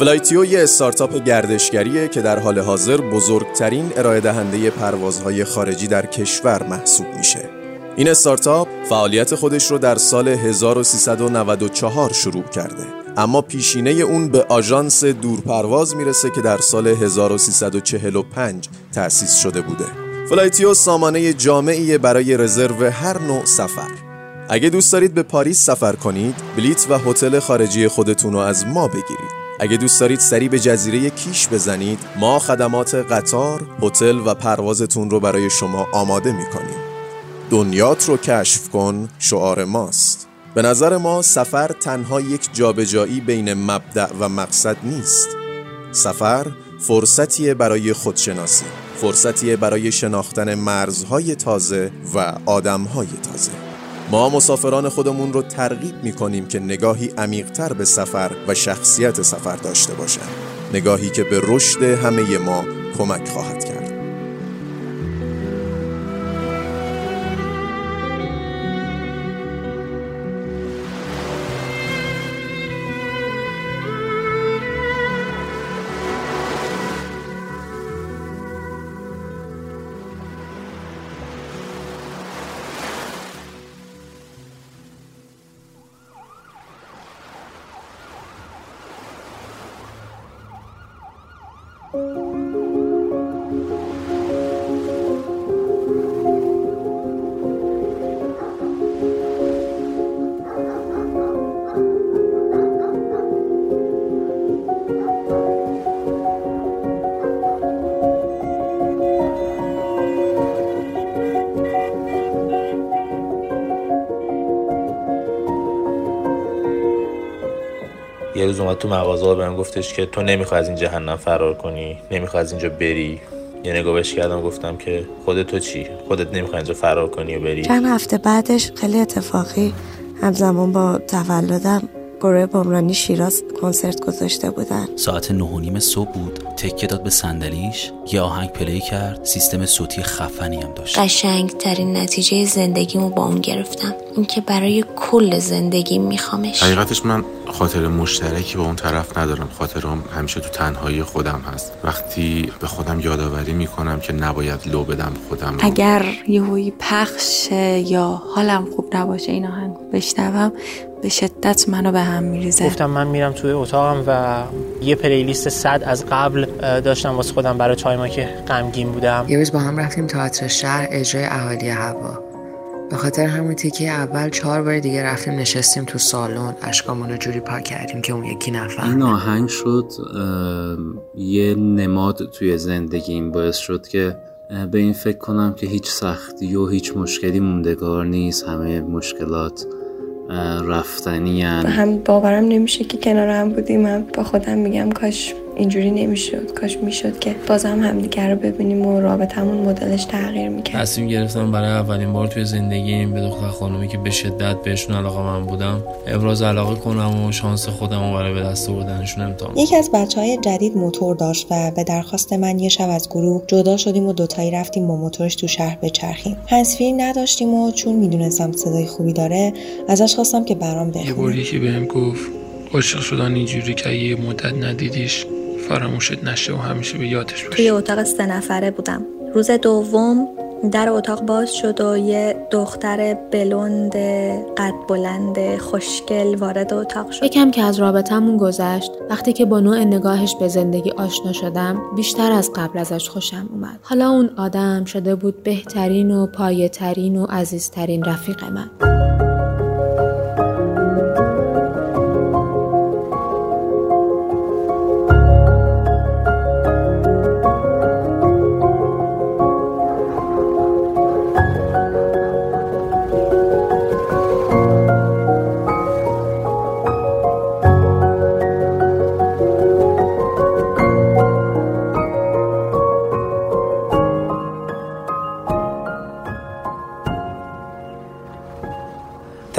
فلایتیو یه استارتاپ گردشگریه که در حال حاضر بزرگترین ارائه دهنده پروازهای خارجی در کشور محسوب میشه. این استارتاپ فعالیت خودش رو در سال 1394 شروع کرده اما پیشینه اون به آژانس دورپرواز می‌رسه که در سال 1345 تأسیس شده بوده. فلایتیو سامانه جامعی برای رزرو هر نوع سفر. اگه دوست دارید به پاریس سفر کنید، بلیت و هتل خارجی خودتون رو از ما بگیرید. اگه دوست دارید سری به جزیره کیش بزنید ما خدمات قطار، هتل و پروازتون رو برای شما آماده می‌کنیم. دنیات رو کشف کن شعار ماست. به نظر ما سفر تنها یک جابجایی بین مبدع و مقصد نیست. سفر فرصتیه برای خودشناسی فرصتیه برای شناختن مرزهای تازه و آدمهای تازه. ما مسافران خودمون رو ترغیب می کنیم که نگاهی عمیقتر به سفر و شخصیت سفر داشته باشند نگاهی که به رشد همه ما کمک خواهد کرد. روز اومد تو مغازه بهم گفتش که تو نمی‌خوای از این جهنم فرار کنی نمی‌خوای از اینجا بری. یه نگاه بهش کردم گفتم که خودت تو چی؟ خودت نمی‌خوای اینجا فرار کنی و بری؟ چند هفته بعدش خیلی اتفاقی همزمان با تولدم گروه بمرانی شیراز کنسرت گذاشته بودن. ساعت نه و نیم صبح بود تکه داد به صندلیش یه آهنگ پلی کرد سیستم صوتی خفنی هم داشت. قشنگ ترین نتیجه زندگیمو با اون گرفتم اون که برای کل زندگی میخوامش. حقیقتش من خاطر مشترکی با اون طرف ندارم. خاطرم همیشه تو تنهایی خودم هست. وقتی به خودم یادآوری می‌کنم که نباید لو بدم خودم اگر یهویی پخش یا حالم خوب نباشه این آهنگ بشنوم به شدت منو به هم میریزه. گفتم من میرم توی اتاقم و یه پلیلیست صد از قبل داشتم واسه خودم برای تایما که غمگین بودم. یه روز با هم رفتیم تئاتر شهر اجرای اهالی هوا. به خاطر همون تیکه اول چهار بار دیگه رفتیم نشستیم تو سالن. اشکامون رو جوری پاک کردیم که اون یکی نفهم این آهنگ شد یه نماد توی زندگیم باعث شد که به این فکر کنم که هیچ سختی و هیچ مشکلی موندگار نیست. همه مشکلات رفتنی هم باورم نمیشه که کنار هم بودیم من با خودم میگم کاش اینجوری نمی‌شد. کاش می‌شد که بازم همدیگه رو ببینیم و رابطمون مدلش تغییر می‌کرد. تصمیم گرفتم برای اولین بار توی زندگیم به دختر خانومی که به شدت بهشون علاقه من بودم ابراز علاقه کنم و شانس خودم رو برای به دست آوردنشون امتحان یکی از بچه های جدید موتور داشت و به درخواست من یه شب از گروه جدا شدیم و دوتایی رفتیم با موتورش تو شهر بچرخیم. هنسفری نداشتیم و چون می‌دونستم صدای خوبی داره ازش خواستم که برام بخونه یه بار یکی بهم گفت عاشق شدن اینجوری که یه مدت ندیدیش. فراموشت نشه و همیشه به یادش باشه. توی اتاق سه نفره بودم. روز دوم در اتاق باز شد و یه دختر بلند قد بلند خوشگل وارد اتاق شد. یکم که از رابطمون گذشت وقتی که با نوع نگاهش به زندگی آشنا شدم بیشتر از قبل ازش خوشم اومد. حالا اون آدم شده بود بهترین و پایه ترین و عزیزترین رفیق من.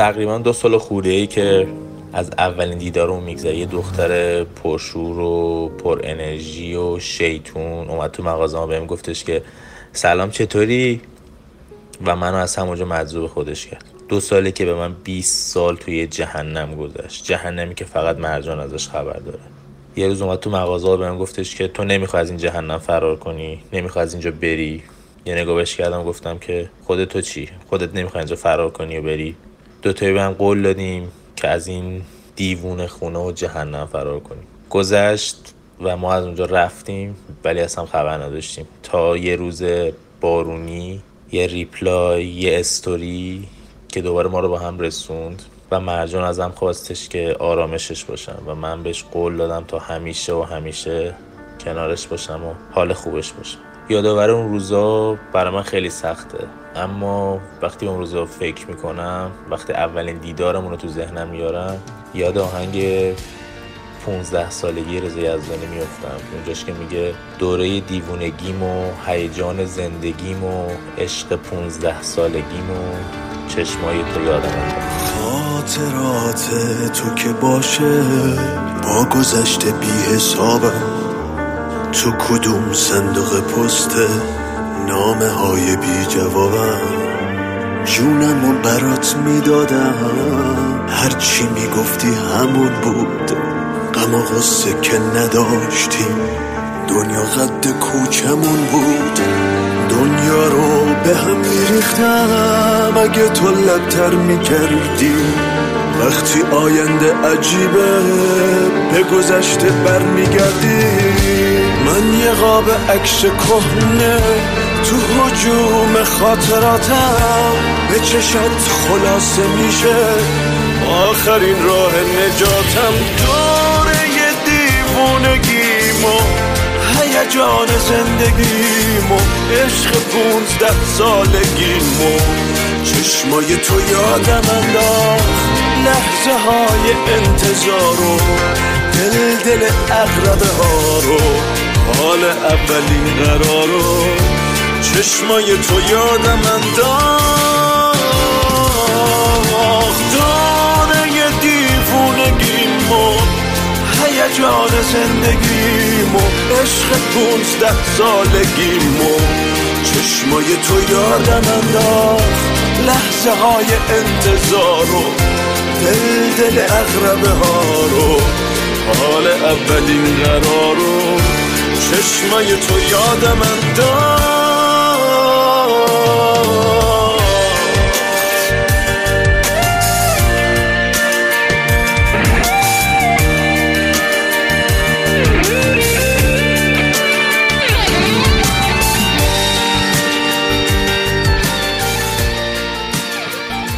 تقریبا دو سال خوده ای که از اولین دیدار اون میگذره یه دختر پرشور و پر انرژی و شیطون اومد تو مغازه ما بهم گفتش که سلام چطوری؟ و منو از همونجا مجذوب خودش کرد. دو ساله که به من 20 سال توی جهنم گذشت. جهنمی که فقط مرجان ازش خبر داره. یه روز اومد تو مغازه بهم گفتش که تو نمی‌خوای از این جهنم فرار کنی نمی‌خوای از اینجا بری. یه نگاه بهش کردم گفتم که خودت تو چی؟ خودت نمی‌خوای اینجا فرار کنی و بری؟ دوتایی به هم قول دادیم که از این دیوون خونه و جهنم فرار کنیم. گذشت و ما از اونجا رفتیم ولی هم خبر نداشتیم. تا یه روز بارونی یه ریپلای یه استوری که دوباره ما رو با هم رسوند و مرجان ازم خواستش که آرامشش باشم و من بهش قول دادم تا همیشه و همیشه کنارش باشم و حال خوبش باشم. یادآور اون روزا برای من خیلی سخته. اما وقتی اون روزا فکر می‌کنم وقتی اولین دیدارمون رو تو ذهنم میارم یاد آهنگ 15 سالگی رضا یزدانی میفتم اونجاش که میگه دوره دیوونگیم و هیجان زندگیم و عشق 15 سالگیم و چشمای تو یادم خاطرات تو که باشه با گذشته بی حسابم. تو کدوم صندوق پست نامه های بی جوابم جونم و برات می‌دادم. هرچی می‌گفتی همون بود. غم و غصه که نداشتیم دنیا قد کوچمون بود. دنیا رو به هم میریختم. اگه تو لبتر می‌کردی وقتی آینده عجیبه به گذشته برمیگردی. من یه قاب عکس کهنه تو حجوم خاطراتم به چشت خلاصه میشه. آخرین راه نجاتم دوره دیوونگیمو هیجان زندگیمو عشق پونزده سالگیمو چشمای تو یادم انداخت لحظه های انتظارو دل دل اقربه ها رو. حال اولین قرارو چشمای تو یادم انداخت. دانه دیوونگیمو هیجان زندگیمو عشق پونزده سالگیمو. چشمای تو یادم انداخت لحظه های انتظارو دل دل اغربه ها رو. حال اولین قرارو چشمای تو یادم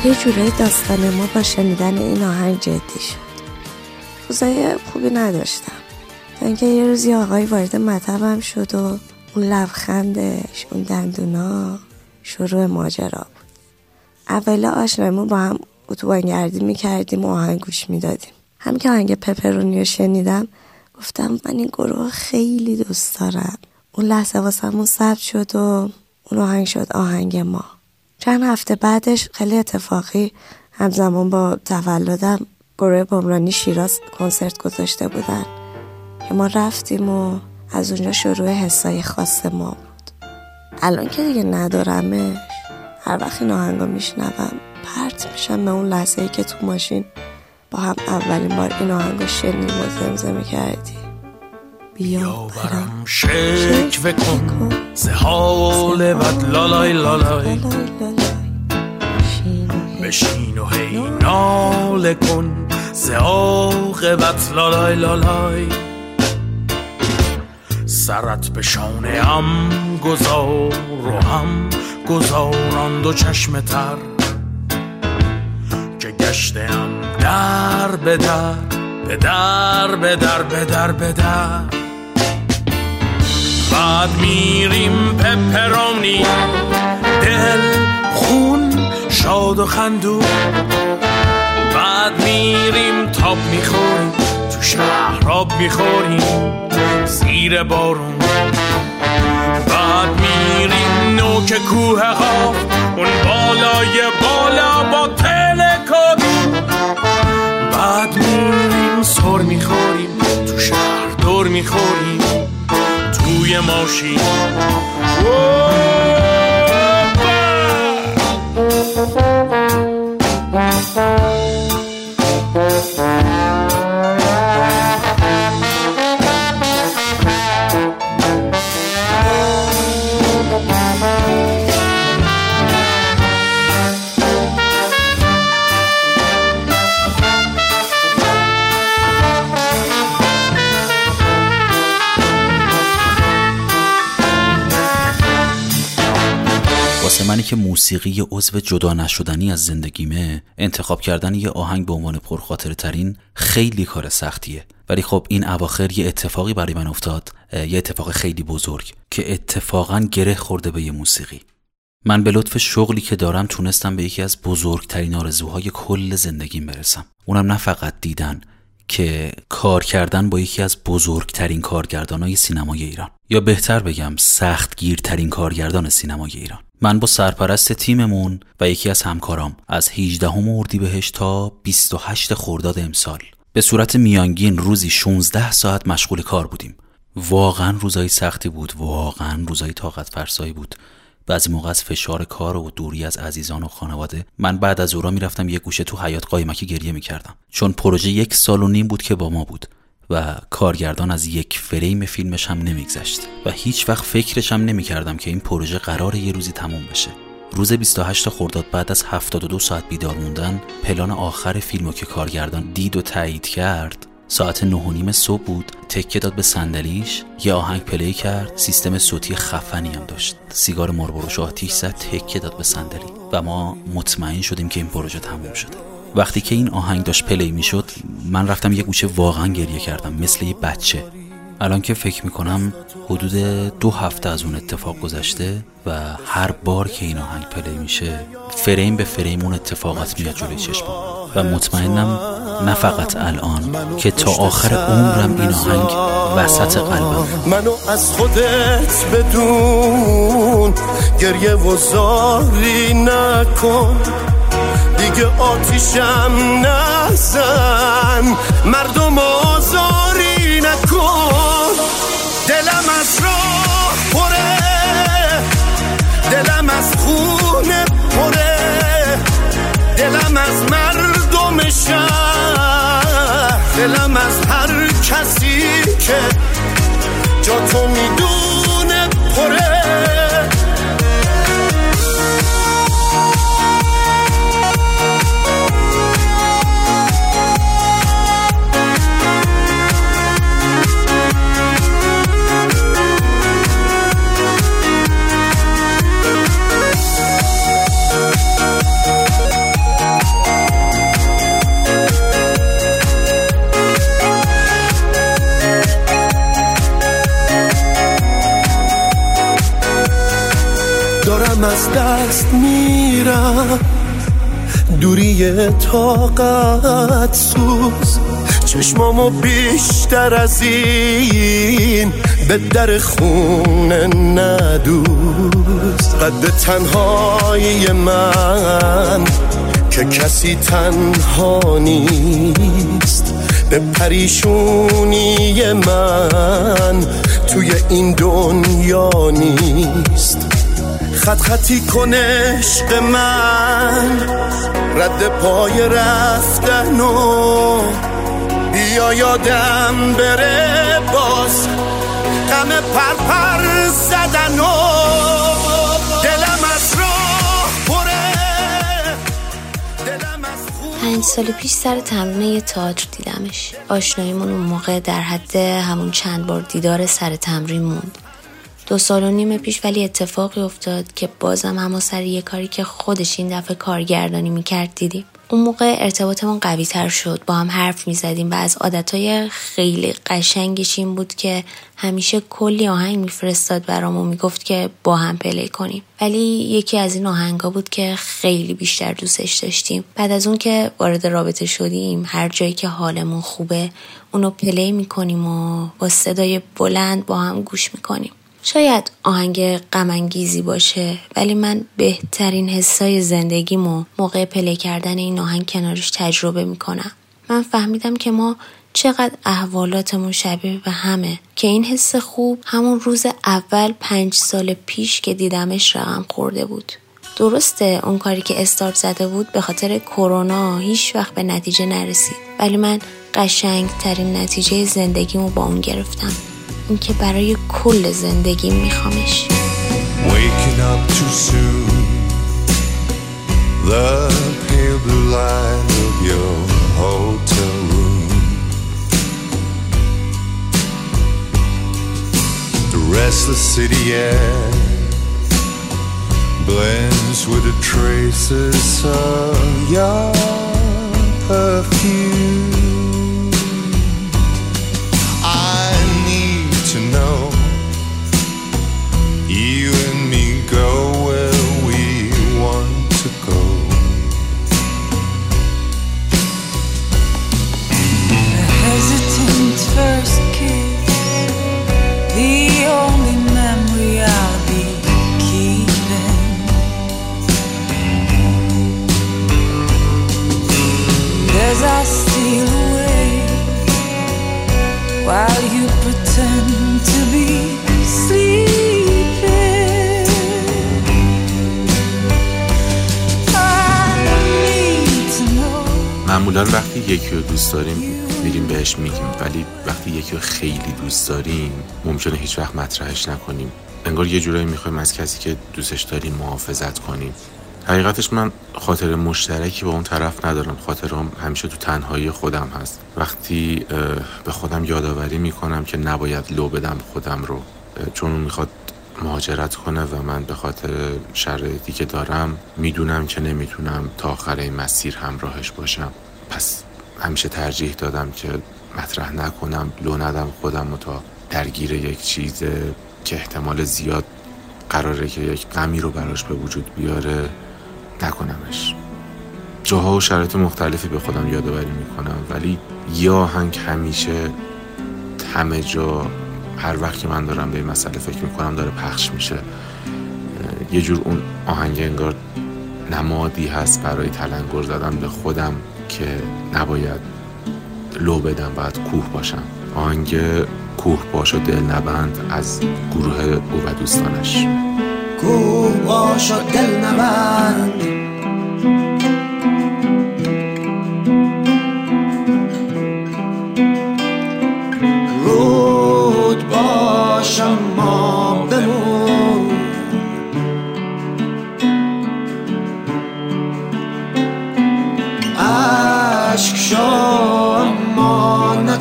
یه جورایی داستان ما با شنیدن این آهنگ جدی شد. روزای خوبی نداشتم. اینکه یه روزی آقای وارد مطبم شد و اون لبخندش اون دندونا شروع ماجرا بود. اولا آشنایمون با هم اتوبانگردی می‌کردیم و آهنگ گوش می‌دادیم. هم که آهنگ پپرونی رو شنیدم گفتم من این گروه خیلی دوست دارم. اون لحظه واسمون ثبت شد و اون آهنگ شد آهنگ ما. چند هفته بعدش خیلی اتفاقی همزمان با تولدم گروه بمرانی شیراز کنسرت گذاشته بودن. که ما رفتیم و از اونجا شروع حسای خاص ما بود. الان که دیگه ندارمش هر وقت این آهنگا میشنوم پرت میشم به اون لحظه ای که تو ماشین با هم اولین بار این آهنگا شنیم و زمزمه کردی بیا برم شک کن. سه حال بد لالای لالای بشین و هی ناله کن. سه عاقبت. لالای لالای سرت به شانه هم گذار و هم. گذاران دو چشم تر. که گشتم در به در به در به در به در به در. بعد میریم پپرونی دل خون شاد و خندو بعد میریم تاب می‌خوریم. تو شهر آب می‌خوریم زیر بارون. بعد میریم نوک کوه ها اون بالای بالا با تلکارو بعد میریم سر می‌خوریم تو شهر دور می‌خوریم توی ماشین. منی که موسیقی عضو جدا نشدنی از زندگیمه انتخاب کردن یه آهنگ به عنوان پرخاطر ترین خیلی کار سختیه. ولی خب این اواخر یه اتفاقی برای من افتاد یه اتفاق خیلی بزرگ که اتفاقا گره خورده به یه موسیقی. من به لطف شغلی که دارم تونستم به یکی از بزرگترین آرزوهای کل زندگیم برسم. اونم نه فقط دیدن که کار کردن با یکی از بزرگترین کارگردانای سینمای ایران. یا بهتر بگم سخت گیرترین کارگردان سینمای ایران. من با سرپرست تیممون و یکی از همکارام از 18 اردیبهشت تا 28 خرداد امسال به صورت میانگین روزی 16 ساعت مشغول کار بودیم. واقعا روزای سختی بود واقعا روزای طاقت فرسایی بود. بعضی موقع از فشار کار و دوری از عزیزان و خانواده من بعد از اورا می‌رفتم یه گوشه تو حیات قایمکی گریه می‌کردم. چون پروژه یک سال و نیم بود که با ما بود و کارگردان از یک فریم فیلمش هم نمیگذشت و هیچ وقت فکرش هم نمی‌کردم که این پروژه قرار یه روزی تموم بشه. روز 28 خرداد بعد از 72 ساعت بیدار موندن پلان آخر فیلمو که کارگردان دید و تایید کرد ساعت نه و نیم صبح بود. تکیه داد به صندلیش. یه آهنگ play کرد. سیستم صوتی خفنی هم داشت. سیگار مارلبروش آتیش زد. تکیه داد به صندلی. و ما مطمئن شدیم که این پروژه تموم شده. وقتی که این آهنگ داشت play می‌شد من رفتم یه گوشه واقعا گریه کردم مثل یه بچه. الان که فکر می‌کنم حدود دو هفته از اون اتفاق گذشته و هر بار که این آهنگ play میشه فریم به فریم اون اتفاقات میاد جلوی چشمم. و مطمئنم نه فقط الان که تا آخر عمرم این آهنگ وسط قلبم منو از خودت بدون گریه و زاری نکن. دیگه آتیشم نزن. مردم آزاری نکن. دلم از راه پره. دلم از خونه پره. دلم از مردم شهر دلم از هر کسی که جا تو می‌دونه دوری طاقت سوز. چشمامو بیشتر از این به در خونه ندوز. قد تنهایی من که کسی تنها نیست. به پریشونی من توی این دنیا نیست. خط خطی کن عشق من. رد پای رفتن و بیا یادم بره باز. غم پر پر زدن و دلم از راه پره. دلم از پنج سال پیش سر تمرین یه تئاتر دیدمش. آشناییمون اون موقع در حد همون چند بار دیدار سر تمرین موند. دو سال و نیم پیش ولی اتفاقی افتاد که بازم همه سر یه کاری که خودش این دفعه کارگردانی می‌کرد دیدیم. اون موقع ارتباطمون قوی تر شد. با هم حرف می زدیم و از عادتهای خیلی قشنگش این بود که همیشه کلی آهنگ میفرستاد برامون می‌گفت که با هم پلی کنیم. ولی یکی از این آهنگا بود که خیلی بیشتر دوستش داشتیم. بعد از اون که وارد رابطه شدیم هر جایی که حالمون خوبه اونو play می‌کنیم و با صدای بلند با هم گوش می‌کنیم. شاید آهنگ غمانگیزی باشه ولی من بهترین حسای زندگیمو موقع play کردن این آهنگ کنارش تجربه می‌کنم. من فهمیدم که ما چقدر احوالاتمون شبیه به همه که این حس خوب همون روز اول پنج سال پیش که دیدمش رقم خورده بود. درسته اون کاری که استارت زده بود به خاطر کرونا هیچ وقت به نتیجه نرسید ولی من قشنگ ترین نتیجه زندگیمو با اون گرفتم. اینکه برای کل زندگی میخوامش Waking up too soon The pale blue light of your hotel room The restless city air blends with the traces of your perfume. To know you and me go where we want to go. A hesitant first kiss, the only memory I'll be keeping. As I steal away, while you معمولا وقتی یکی رو دوست داریم میریم بهش میگیم ولی وقتی یکی رو خیلی دوست داریم ممکنه هیچ وقت مطرحش نکنیم. انگار یه جورایی می‌خوایم از کسی که دوستش داریم محافظت کنیم. حقیقتش من خاطر مشترکی با اون طرف ندارم. خاطرم همیشه تو تنهایی خودم هست. وقتی به خودم یادآوری می‌کنم که نباید لو بدم خودم رو چون اون می‌خواد مهاجرت کنه و من به خاطر شرایطی که دارم می‌دونم که نمی‌تونم تا آخر این مسیر همراهش باشم. پس همیشه ترجیح دادم که مطرح نکنم لو ندم خودم رو تا درگیر یک چیز که احتمال زیاد قراره که یک غمی رو براش به وجود بیاره نکنمش. جاها و شرایط مختلفی به خودم یادآوری می‌کنم ولی یه آهنگ همیشه همه جا هر وقت که من دارم به این مسئله فکر می‌کنم داره پخش میشه. یه جور اون آهنگ انگار نمادی هست برای تلنگر زدن به خودم که نباید لو بدم باید کوه باشم. آهنگ کوه باش و دل نبند از گروه او و دوستانش. کوه باش و دل نبند. باش اما بمون. عشق شو اما نه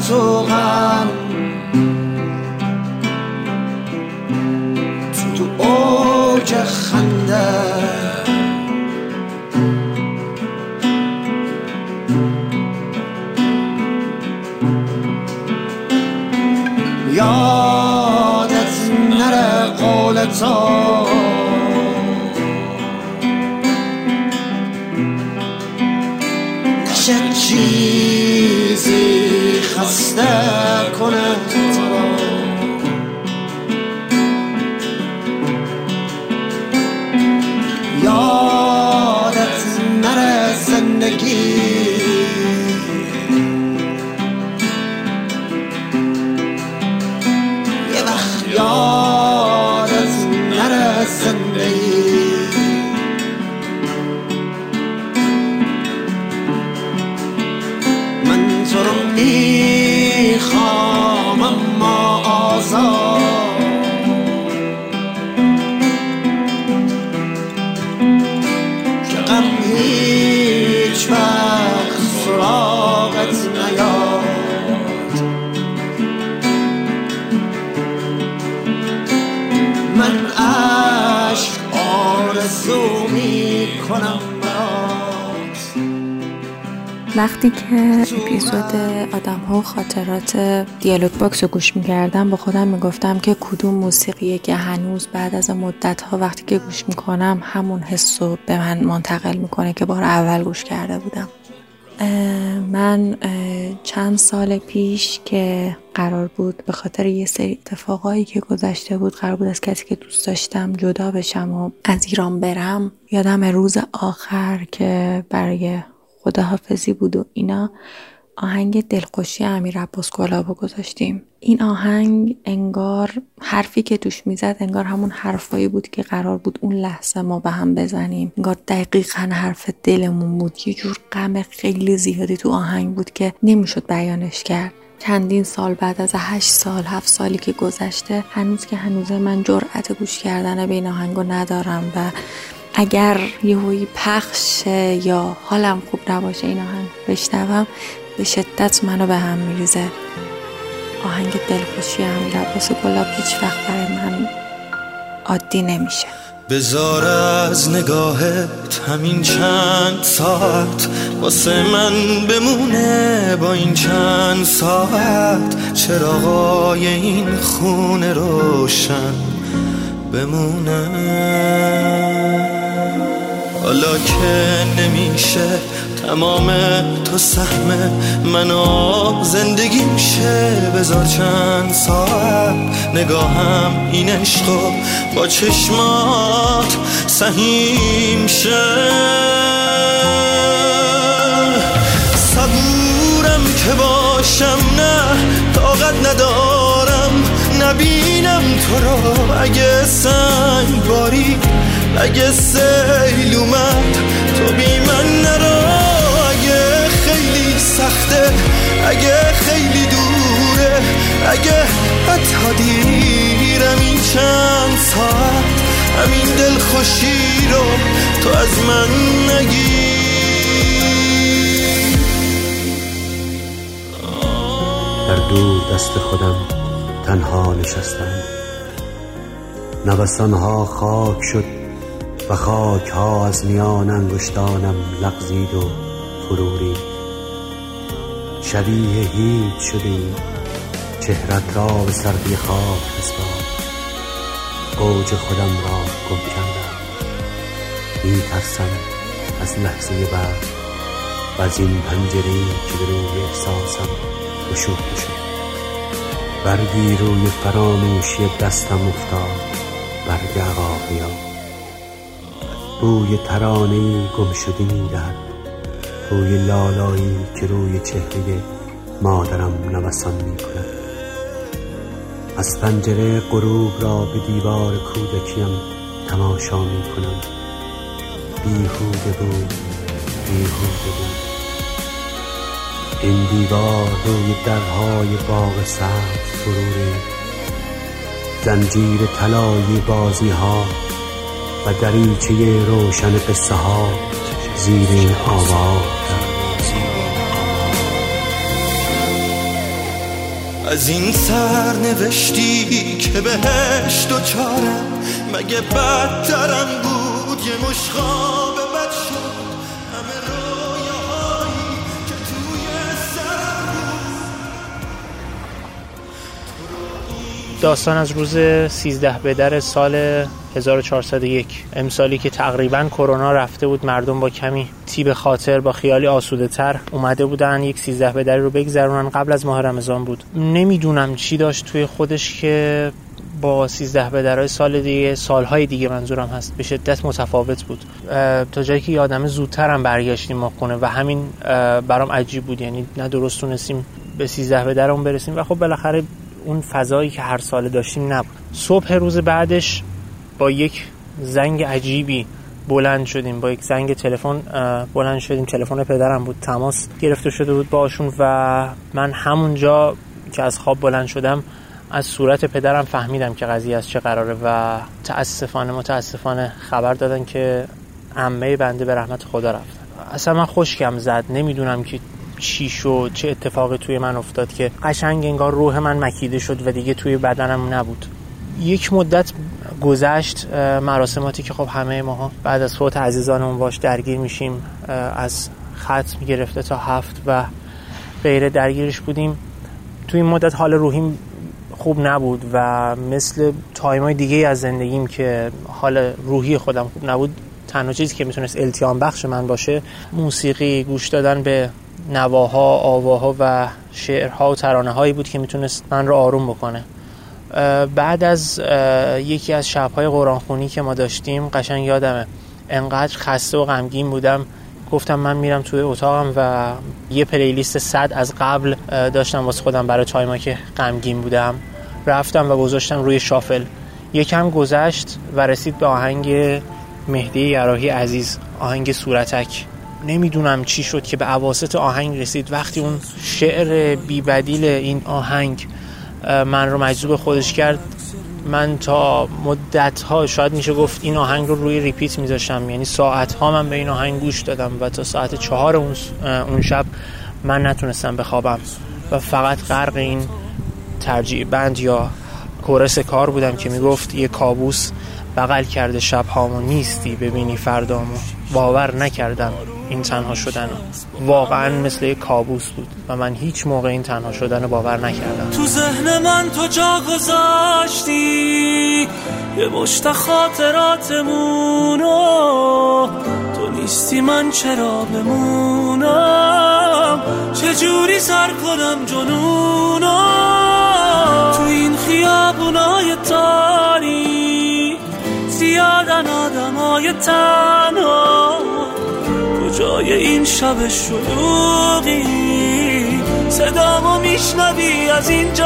قول تو نشه چیزی وقتی که اپیزود آدم ها و خاطرات دیالوگ باکس رو گوش می‌کردم با خودم می‌گفتم که کدوم موسیقیه که هنوز بعد از مدت ها وقتی که گوش می‌کنم همون حس رو به من منتقل می‌کنه که بار اول گوش کرده بودم. من چند سال پیش که قرار بود به خاطر یه سری اتفاقایی که گذشته بود قرار بود از کسی که دوست داشتم جدا بشم و از ایران برم یادم روز آخر که برای خداحافظی بود و اینا آهنگ دلخوشی امیر عباس گلابو گذاشتیم. این آهنگ انگار حرفی که توش می‌زد انگار همون حرفایی بود که قرار بود اون لحظه ما به هم بزنیم. انگار دقیقا حرف دلمون بود. یه جور غم خیلی زیادی تو آهنگ بود که نمی‌شد بیانش کرد. چندین سال بعد از هشت سال هفت سالی که گذشته هنوز که هنوز من جرأت گوش کردن به این آهنگو ندارم و اگر یهویی پخش یا حالم خوب نباشه این آهنگ بشنوم به شدت منو به هم میریزه. آهنگ دلخوشی امیر عباس گلاب هیچ وقت برای من عادی نمیشه. بزار از نگاهت همین چند ساعت واسه من بمونه با این چند ساعت. چراغای این خونه روشن بمونه. حالا که نمیشه تمام تو سهم منو زندگی میشه. بذار چند ساعت نگاهم این عشقو با چشمات سهیم شه. صبورم که باشم نه طاقت ندارم. نبینم تو رو اگه سنگ باری اگه سیل اومد تو بی من نرو. اگه خیلی سخته اگه خیلی دوره اگه حتی دیرم این چند ساعت. همین دل خوشی رو تو از من نگیر در دور دست خودم تنها نشستم. نوسانها خاک شد و خاک ها از میان انگشتانم لغزید و فروری شبیه هیچ شدی چهرت را به سردی خاک بسپار اوج خودم را گم کردم. می ترسم از لحظه بعد و از این پنجره که به روی احساسم شد برگی روی فراموشی دستم افتاد برگ عقاقیا بوی ترانه گم شده می‌دهد. بوی لالایی که روی چهره مادرم نوسان می کند از پنجره غروب را به دیوار کودکیم تماشا می کنم بیهوده بود بیهوده بود. این دیوار روی درهای باغ سبز فروره زنجیر طلایی بازی ها و دریچه روشن قصه ها زیر این آواز. از این سر نوشتی که بهش دوچارم مگه بدترم بود یه مشخاب داستان از روز 13 بدر سال 1401 امسالی که تقریبا کرونا رفته بود مردم با کمی تیب خاطر با خیالی آسوده تر اومده بودن یک 13 بدری رو بگذرونن. قبل از ماه رمضان بود. نمی‌دونم چی داشت توی خودش که با 13 بدرهای سال دیگه سالهای دیگه منظورم هست. به شدت متفاوت بود. تا جایی که یادمه زودتر هم برگشتیم ما خونه و همین برام عجیب بود. یعنی نه درست تونستیم به 13 بدرمون برسیم و خب بالاخره اون فضایی که هر ساله داشتیم نبود. صبح روز بعدش با یک زنگ عجیبی بلند شدیم. با یک زنگ تلفن بلند شدیم. تلفن پدرم بود. تماس گرفته شده بود باشون و من همونجا که از خواب بلند شدم از صورت پدرم فهمیدم که قضیه از چه قراره و تاسفانه متاسفانه خبر دادن که عمه بنده به رحمت خدا رفتن اصلا من خوشکم زد. نمی‌دونم که چی شد چه اتفاقی توی من افتاد که قشنگ انگار روح من مکیده شد و دیگه توی بدنم نبود. یک مدت گذشت مراسماتی که خب همه ماها بعد از فوت عزیزانمون باش درگیر میشیم از ختم گرفته تا هفت و غیره درگیرش بودیم. توی این مدت حال روحیم خوب نبود و مثل تایمای دیگه از زندگیم که حال روحی خودم خوب نبود تنها چیزی که می‌تونست التیام بخش من باشه موسیقی گوش دادن به نواها آواها و شعرها و ترانه هایی بود که می‌تونست من رو آروم بکنه. بعد از یکی از شبهای قرآن خونی که ما داشتیم قشنگ یادمه. انقدر خسته و غمگین بودم. گفتم من میرم توی اتاقم و یه پلیلیست صد از قبل داشتم واسه خودم برای تایما که غمگین بودم. رفتم و گذاشتم روی شافل. یکم گذشت و رسید به آهنگ مهدی یراحی عزیز آهنگ صورتک نمی‌دونم چی شد که به عواست آهنگ رسید. وقتی اون شعر بیبدیل این آهنگ من رو مجذوب خودش کرد من تا مدت ها شاید میشه گفت این آهنگ رو روی ریپیت میذاشتم. یعنی ساعت ها من به این آهنگ گوش دادم و تا ساعت چهار اون, شب من نتونستم بخوابم و فقط غرق این ترجیع بند یا کورس کار بودم که می‌گفت یه کابوس بغل کرده شب هامو نیستی ببینی فردامو. باور نکردم. این تنها شدن واقعا مثل یک کابوس بود و من هیچ موقع این تنها شدن باور نکردم. تو ذهن من تو جا گذاشتی یه مشت خاطراتمونو تو نیستی من چرا بمونم؟ چجوری سر کنم جنونم تو این خیابونای تاری زیادن آدمای تنها. کجای این شب شلوغی؟ صدامو میشنوی از اینجا.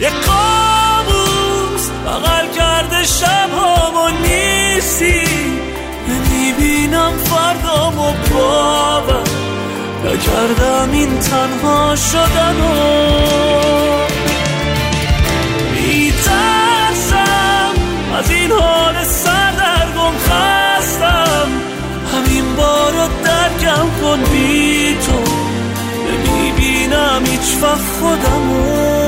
یه قابوس بغل کرده شب همو نیستی. نمی‌بینم فردامو باور. نکردم این تنها میترسم از این حال سردرگم خستم. همین بارو درکم کن بی تو. نمی‌بینم هیچ وقت خودمو.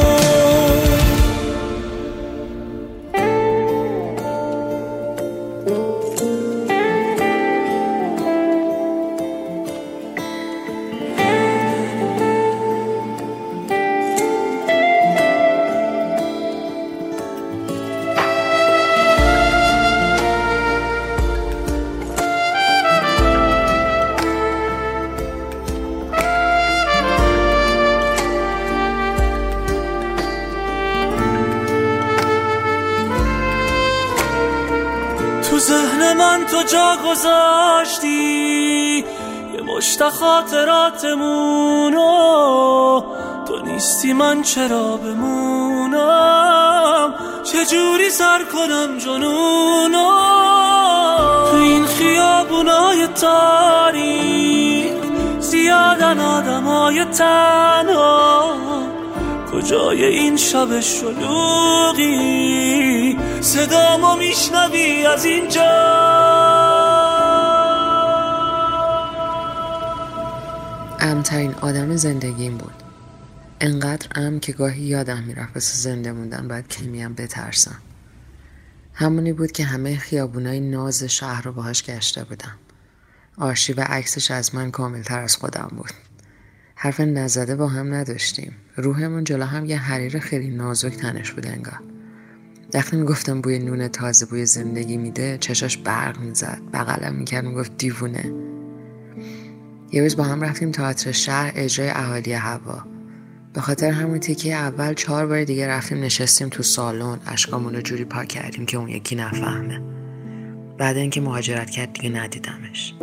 من تو جا گذاشتی یه مشت خاطراتمونو تو نیستی من چرا بمونم؟ چجوری سر کنم جنونو تو این خیابونای تاریک زیادن آدمای تنها. کجای این شب شلوغی؟ صدامو میشنوی از اینجا. امترین آدم زندگیم بود. انقدر ام که گاهی یادم می‌رفت واسه زنده موندن باید کمیم بترسم. همونی بود که همه خیابونای ناز شهر رو باهاش گشته بودم. آرشیو عکسش از من کاملتر از خودم بود. حرف نزده با هم نداشتیم. روحمون جلو هم یه حریر خیلی نازک تنش بود انگار. وقتی می‌گفتم بوی نون تازه بوی زندگی میده چشاش برق می‌زد. بغلم می‌کرد می‌گفت دیوونه. یه روز با هم رفتیم تئاتر شهر اجرای اهالی هوا. به خاطر همون تیکه اول چهار بار دیگه رفتیم نشستیم تو سالن. اشکامون رو جوری پاک کردیم که اون یکی نفهمه. بعد اینکه مهاجرت کرد دیگه ندیدمش.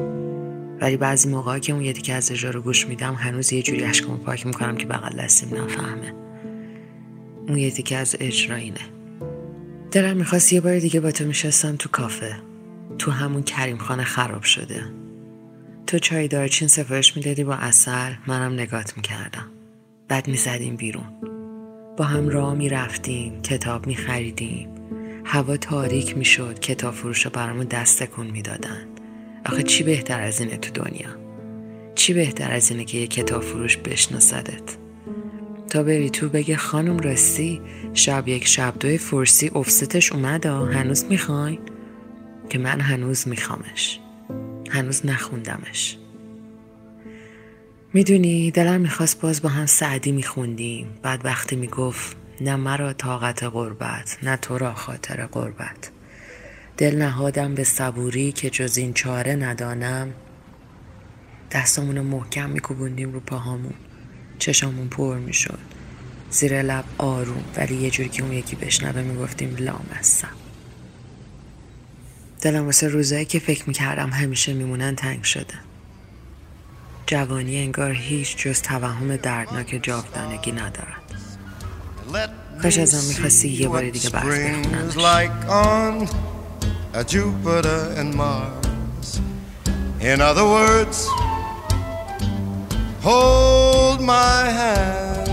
ولی بعضی موقعا که اون یکی از اجرا رو گوش میدم هنوز یه جوری اشکامو پاک می‌کنم که بغل دستیم نفهمه. اون یکی از اجرا اینه. دلم می‌خواست یه بار دیگه با تو میشستم تو کافه. تو همون کریم خانه خراب شده. تو چای دارچین سفارش می‌دادی با اصل منم نگات می‌کردم. بعد می‌زدیم بیرون. با هم راه می‌رفتیم کتاب میخریدیم. هوا تاریک می‌شد کتاب فروش برامون دست کن می‌دادن. آخه چی بهتر از اینه تو دنیا؟ چی بهتر از اینه که یه کتاب فروش بشناسدت؟ تا بری تو بگه خانم راستی شب یک شب دوی فرسی افستش اومد هنوز می‌خواین که من هنوز میخوامش. هنوز نخوندمش. می‌دونی دلم می‌خواست باز با هم سعدی میخوندیم. بعد وقتی می‌گفت نه مرا طاقت غربت نه تو را خاطر غربت. دل نهادم به صبوری که جز این چاره ندانم. دستامون رو محکم میکوبوندیم رو پاهامون. چشامون پر می‌شد. زیر لب آروم ولی یه جوری که اون یکی بشنوه می‌گفتیم لامصب. دلم واسه روزایی که فکر می‌کردم همیشه میمونن تنگ شده. جوانی انگار هیچ جز توهم دردناک جاودانگی ندارد. کاش ازم می‌خواستی یه بار دیگه برف بخونمش a Jupiter and Mars. In other words, hold my hand.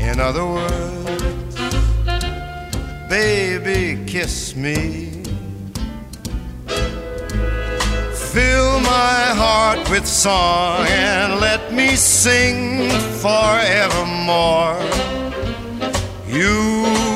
In other words, baby, kiss me. Fill my heart with song and let me sing forevermore. You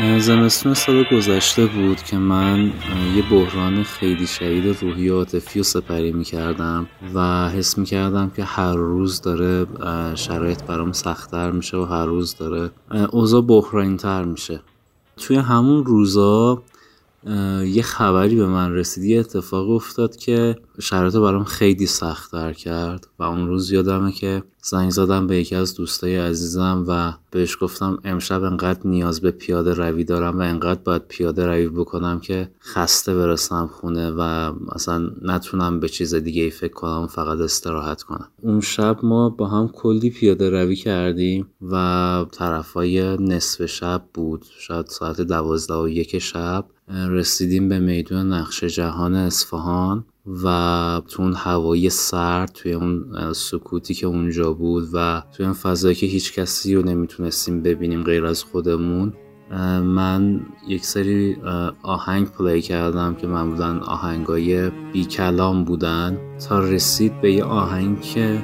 زمستون سال گذشته بود که من یه بحران خیلی شدید روحی و عاطفی رو سپری می‌کردم و حس می‌کردم که هر روز داره شرایط برام سختتر میشه و هر روز داره اوضاع بحرانی تر میشه. توی همون روزا یه خبری به من رسید یه اتفاق افتاد که شرایط برام خیلی سختتر کرد و اون روز یادمه که زنگ زدم به یکی از دوستای عزیزم و بهش گفتم امشب انقدر نیاز به پیاده روی دارم و انقدر باید پیاده روی بکنم که خسته برسم خونه و مثلا نتونم به چیز دیگه ای فکر کنم فقط استراحت کنم. اون شب ما با هم کلی پیاده روی کردیم و طرفای نصف شب بود شاید ساعت دوازده و یک شب. رسیدیم به میدون نقش جهان اصفهان و تو اون هوای سرد توی اون سکوتی که اونجا بود و توی اون فضایی که هیچ کسی رو نمی‌تونستیم ببینیم غیر از خودمون من یک سری آهنگ پلی کردم که معمولا آهنگای بی کلام بودن. تا رسید به یه آهنگ که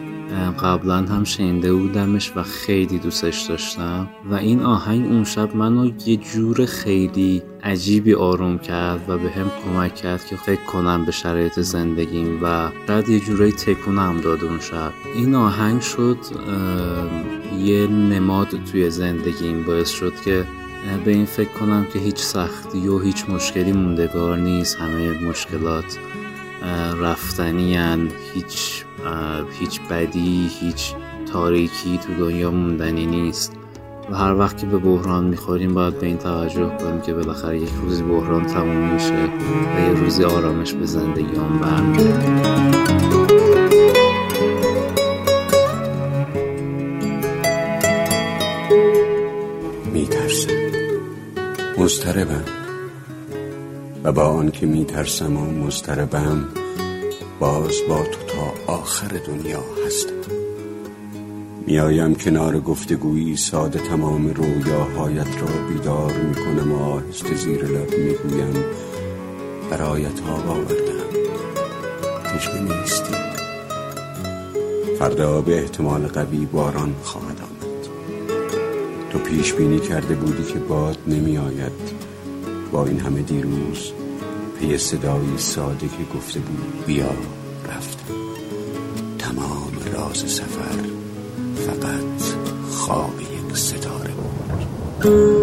قبلا هم شنیده بودمش و خیلی دوستش داشتم. و این آهنگ اون شب منو یه جور خیلی عجیبی آروم کرد و به هم کمک کرد که فکر کنم به شرایط زندگیم و شاید یه جورایی تکونم داد اون شب. این آهنگ شد یه نماد توی زندگیم باعث شد که به این فکر کنم که هیچ سختی و هیچ مشکلی موندگار نیست همه مشکلات. رفتنی هیچ هیچ بدی هیچ تاریکی تو دنیا موندنی نیست. و هر وقت که به بحران می‌خوریم باید به این توجه کنیم که بالاخره یک روزی بحران تموم میشه و یه روزی آرامش به زندگی هم برمیگرده مضطربم. و با آنکه میترسم و مضطربم باز با تو تا آخر دنیا هستم. میایم کنار گفتگویی ساده تمام رویاهایت را بیدار می‌کنم و آهسته زیر لب می‌گویم برایت ها آوردم. تشنه نیستی. فردا به احتمال قوی باران خواهد آمد. تو پیش بینی کرده بودی که باد نمی آید این همه دیروز پی صدایی ساده که گفته بود بیا رفتم تمام راز سفر فقط خواب یک ستاره بود.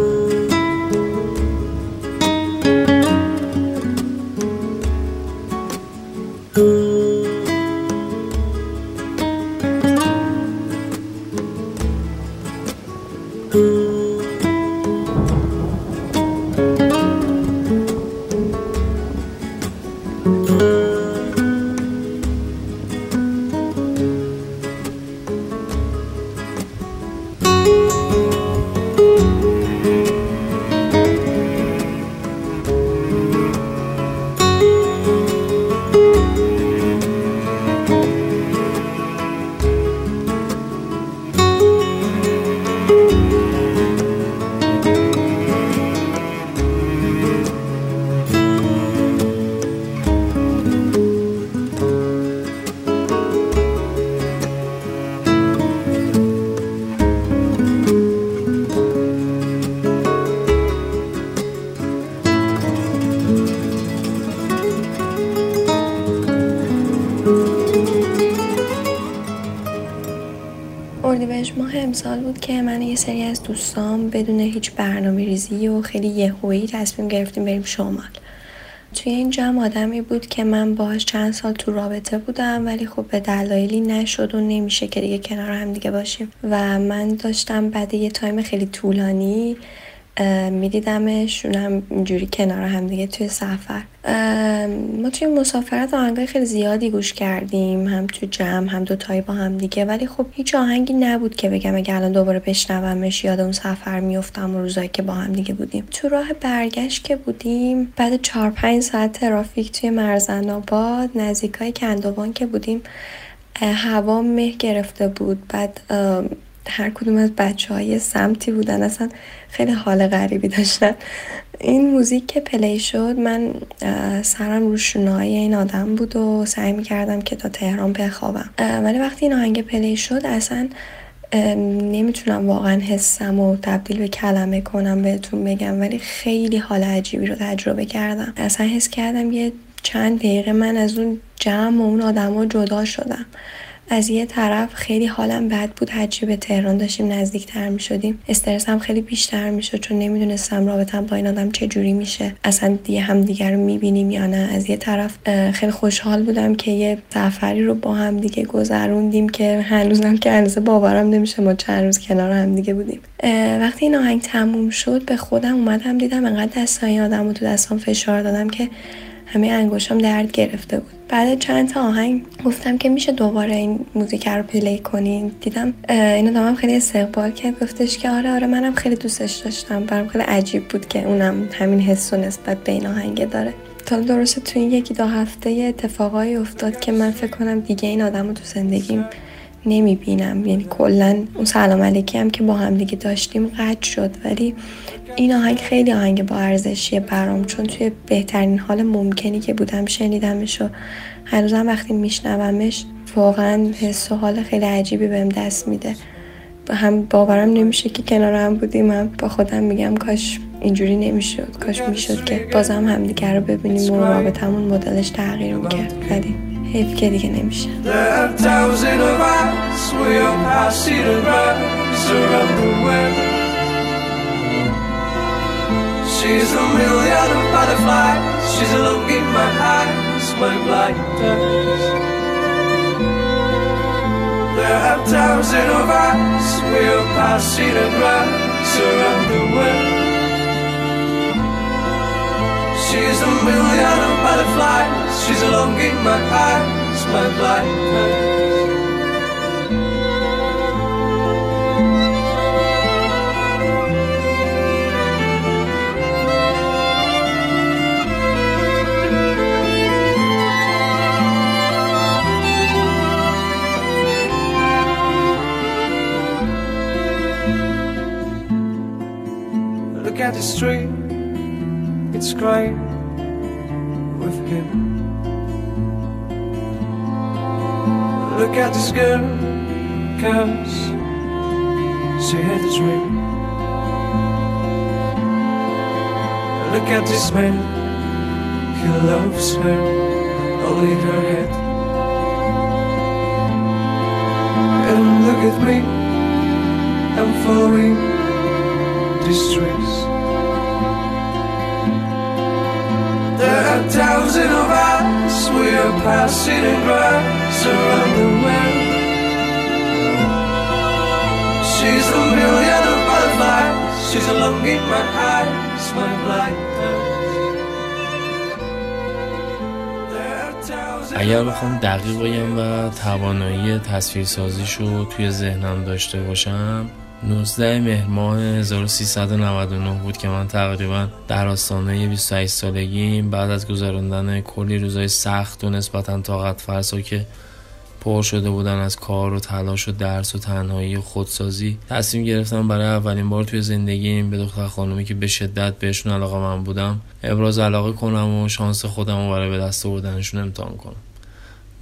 دوستام بدون هیچ برنامه ریزی و خیلی یهویی تصمیم گرفتیم بریم شمال. توی این جمع آدمی بود که من باهاش چند سال تو رابطه بودم ولی خب به دلایلی نشد و نمیشه که دیگه کنار هم دیگه باشیم. و من داشتم بعد یه time خیلی طولانی میدیدمش هم اینجوری کنار هم دیگه توی سفر. ما توی مسافرت آهنگای خیلی زیادی گوش کردیم هم تو جمع هم دوتایی با هم دیگه. ولی خب هیچ آهنگی نبود که بگم اگه الان دوباره بشنومش یاد اون سفر میفتم و روزایی که با هم دیگه بودیم. تو راه برگشت که بودیم بعد چهار پنج ساعت ترافیک توی مرزن آباد نزدیک های کندوان که بودیم هوا مه گرفته بود. بعد هر کدوم از بچه ها یه سمتی بودن اصلا خیلی حال غریبی داشتن. این موزیک که play شد من سرم رو شونه‌های این آدم بود و سعی می‌کردم که تا تهران بخوابم. ولی وقتی این آهنگ play شد اصلا نمی‌تونم واقعا حسم و تبدیل به کلمه کنم بهتون بگم ولی خیلی حال عجیبی رو تجربه کردم. اصلا حس کردم یه چند دقیقه من از اون جمع و اون آدما جدا شدم. از یه طرف خیلی حالم بد بود. هرچی به تهران داشتیم نزدیکتر می شدیم استرسم خیلی بیشتر می شد چون نمی‌دونستم رابطم با این آدم چه جوری میشه. اصلا دیگه هم دیگر رو می‌بینیم یا نه. از یه طرف خیلی خوشحال بودم که یه سفری رو با هم دیگه گذروندیم که هنوزم که هنوز باورم نمیشه ما چند روز کنار هم دیگه بودیم. وقتی این آهنگ تموم شد به خودم اومدم دیدم انقدر دستای آدم رو تو دستام فشار دادم که همه انگوشم درد گرفته بود. بعد چند تا آهنگ گفتم که میشه دوباره این موزیک رو پلی کنین. دیدم اینو دامم خیلی استقبال کرد. گفتش که آره آره منم خیلی دوستش داشتم. برام خیلی عجیب بود که اونم همین حس و نسبت به این آهنگ داره. تا درسته تو این یکی دو هفته اتفاقایی افتاد که من فکر کنم دیگه این آدم رو تو زندگیم نمی‌بینم. یعنی کلا اون سلام علیکی هم که با هم دیگه داشتیم قطع شد. ولی این آهنگ خیلی آهنگ با ارزشیه برام چون توی بهترین حال ممکنی که بودم شنیدمش و هنوزم وقتی میشنومش واقعا حس و حال خیلی عجیبی بهم دست میده. هم باورم نمیشه که کنار هم بودیم هم با خودم میگم کاش اینجوری نمی‌شد کاش می‌شد که بازم همدیگر رو ببینیم و رابطمون مدلش تغییر می‌کرد. ولی حیف که دیگه نمیشه She's a million of butterflies She's a look in my eyes My blinders There are thousand of us We're passing across around the world She's a million of butterflies. She's look in my eyes My blinders at the street, it's great with him. Look at this girl, cause she had a dream. Look at this man, he loves her, only her head. And look at me, I'm following falling distress. There are thousands of us, we are passing in grass around the world. She's a million of butterflies, she's a longing in my eyes, my blindness. اگر بخوام دقیق بگم و توانایی تصویرسازیشو توی ذهنم داشته باشم 19 مهر ماه 1399 بود که من تقریبا در آستانه 28 سالگیم بعد از گذراندن کلی روزای سخت و نسبتا طاقت فرسا که پر شده بودن از کار و تلاش و درس و تنهایی و خودسازی تصمیم گرفتم برای اولین بار توی زندگیم به دختر خانومی که به شدت بهشون علاقه من بودم ابراز علاقه کنم و شانس خودم رو برای به دست بردنشون امتحان کنم.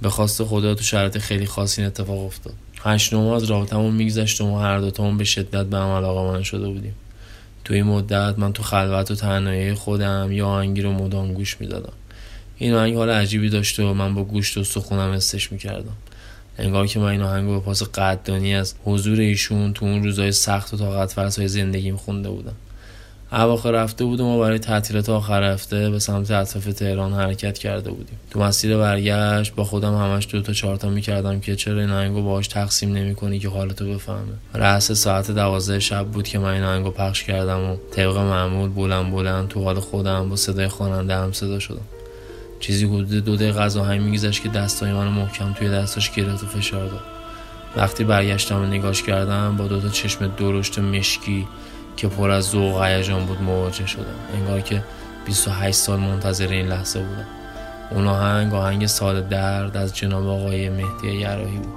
به خواست خدا تو شرایط خیلی خاصی اتفاق افتاد. هشت ماه از رابطمون میگذشت و ما هر دوتامون به شدت به هم علاقه من شده بودیم. تو این مدت من تو خلوت و تنهایی خودم یا آهنگی رو مدام گوش می‌دادم. این آهنگ حال عجیبی داشته و من با گوشت و سخونم استش می‌کردم. انگار که من این آهنگ رو به پاس قدردانی از حضور ایشون تو اون روزای سخت و طاقت فرسای زندگیم خونده بودم. اواخر رفته بودیم و برای تعطیلات آخر هفته به سمت اطراف تهران حرکت کرده بودیم. تو مسیر برگشت با خودم همش دو تا چهار تا می‌کردم که چرا این آهنگو باهاش تقسیم نمی‌کنی که حالتو بفهمه. رأس ساعت دوازده شب بود که من این آهنگو پخش کردم و طبق معمول بلند بلند تو حال خودم با صدای خواننده هم صدا شدم. چیزی حدود دو دقیقه از آهنگ میگذشت که دستای منو محکم توی دستاش گرفت و فشار داد. وقتی برگشتم و نگاش کردم با دو تا چشم درشت مشکی که پر از ذوق و هیجان بود مواجه شدم. انگار که 28 سال منتظر این لحظه بودم. اون آهنگ آهنگ سال درد از جناب آقای مهدی یراهی بود.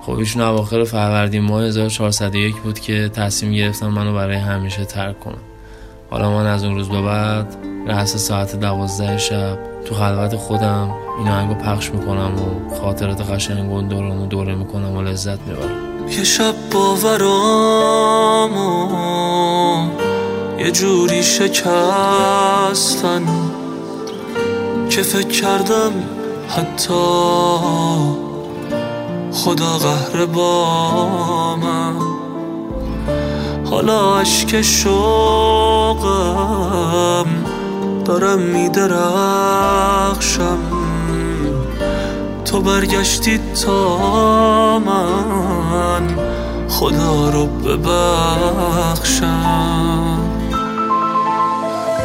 خب ایشون اواخر فروردین ماه 1401 بود که تصمیم گرفتم منو برای همیشه ترک کنم. حالا من از اون روز به بعد رأس ساعت دوازده شب تو خلوت خودم این آهنگو پخش می‌کنم و خاطرات قشنگ اون دوران دوره می‌کنم و لذت می‌برم. یه شب باورم و یه جوری شکستن که فکر کردم حتی خدا قهر با من. حالا عشق شوقم دارم میدرخشم. تو برگشتی تا من خدا رو ببخشم.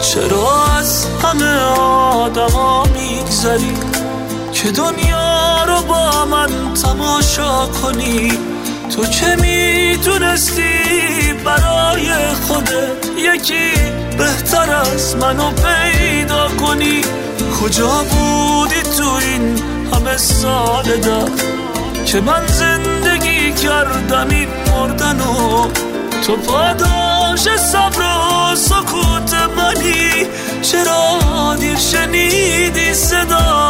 چرا از همه آدما میگذری که دنیا رو با من تماشا کنی؟ تو که می‌تونستی برای خودت یکی بهتر از منو پیدا کنی؟ کجا بودی تو این همه سال در که من زندگی کردم این مردن و تو پاداش صبر و سکوت منی. چرا دیر شنیدی صدای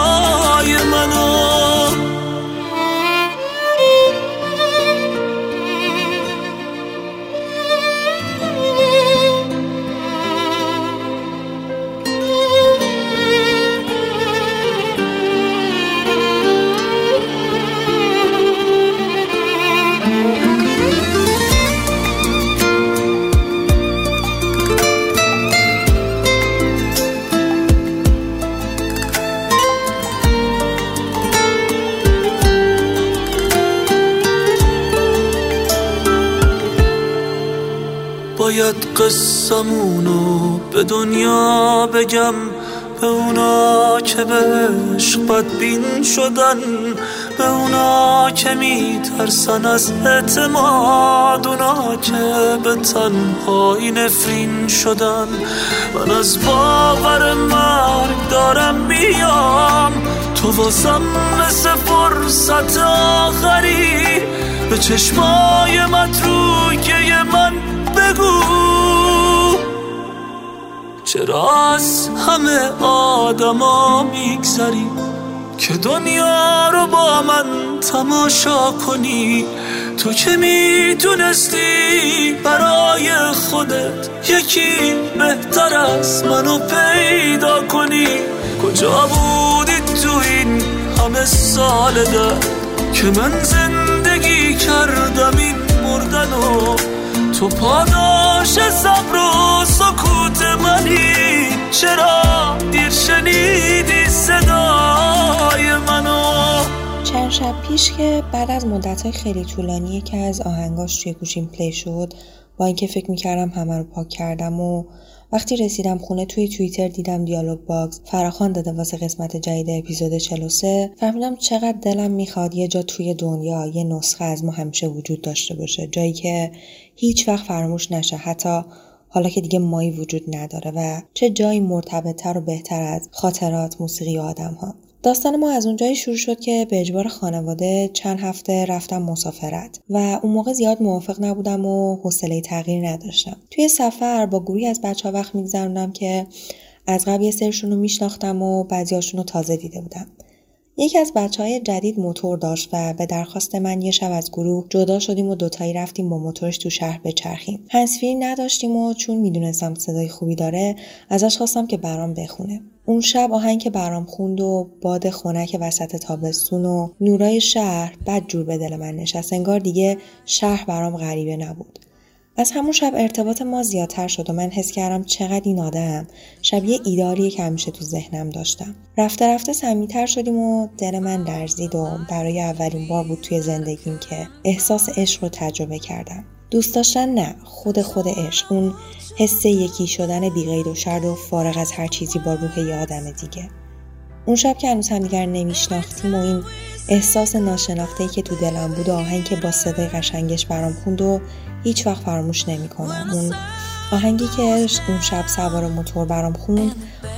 قصمونو به دنیا بگم به اونا که به عشق بدبین شدن به اونا که میترسن از اعتماد اونا که به تنهایی نفرین شدن. من از باور مرگ دارم میام تو واسم مثل فرصت آخری. به چشمای متروکه من بگو. چرا از همه آدما میگذری که دنیا رو با من تماشا کنی. تو که می‌تونستی برای خودت یکی بهتر از منو پیدا کنی. کجا بودی تو این همه سال در که من زندگی کردم این مردن و تو پاداش صبر و سکوت منی. چرا دیر شنیدی صدای منو؟ چند شب پیش که بعد از مدت خیلی طولانی که از آهنگاش توی گوشیم play شد با اینکه فکر می‌کردم همه رو پاک کردم و وقتی رسیدم خونه توی توییتر دیدم دیالوگ باکس فراخوان داده واسه قسمت جدید اپیزود 43 فهمیدم چقدر دلم می‌خواد یه جا توی دنیا یه نسخه از ما همیشه وجود داشته باشه. جایی که هیچ وقت فراموش نشه. حتی حالا که دیگه مایی وجود نداره و چه جایی مرتبطتر و بهتر از خاطرات موسیقی آدم ها داستان ما از اونجایی شروع شد که به اجبار خانواده چند هفته رفتم مسافرت و اون موقع زیاد موافق نبودم و حوصله تغییر نداشتم. توی سفر با گروهی از بچه ها وقت میگذروندم که از قبل یه سرشون رو میشناختم و بعضیاشون رو تازه دیده بودم. یکی از بچه های جدید موتور داشت و به درخواست من یه شب از گروه جدا شدیم و دوتایی رفتیم با موتورش تو شهر بچرخیم. هنسفیری نداشتیم و چون می‌دونستم صدای خوبی داره ازش خواستم که برام بخونه. اون شب آهنگ که برام خوند و باد خنک وسط تابستون و نورای شهر بد جور به دل من نشست. انگار دیگه شهر برام غریبه نبود. از همون شب ارتباط ما زیادتر شد و من حس کردم چقدر این آدم شبیه ایداریه که همیشه تو ذهنم داشتم. رفته رفته سمیتر شدیم و دل من لرزید و برای اولین بار بود توی زندگیم که احساس عشق رو تجربه کردم. دوست داشتن نه خود خود عشق اون حس یکی شدن بیغید و شرد و فارغ از هر چیزی با روح یه آدم دیگه. اون شب که هنوز همدیگر نمیشناختیم و این احساس ناشناخته که تو دلم بود و آهنگ که با صدای قشنگش برام خوند و هیچ وقت فراموش نمی‌کنم اون آهنگی که اون شب سوار موتور برام خوند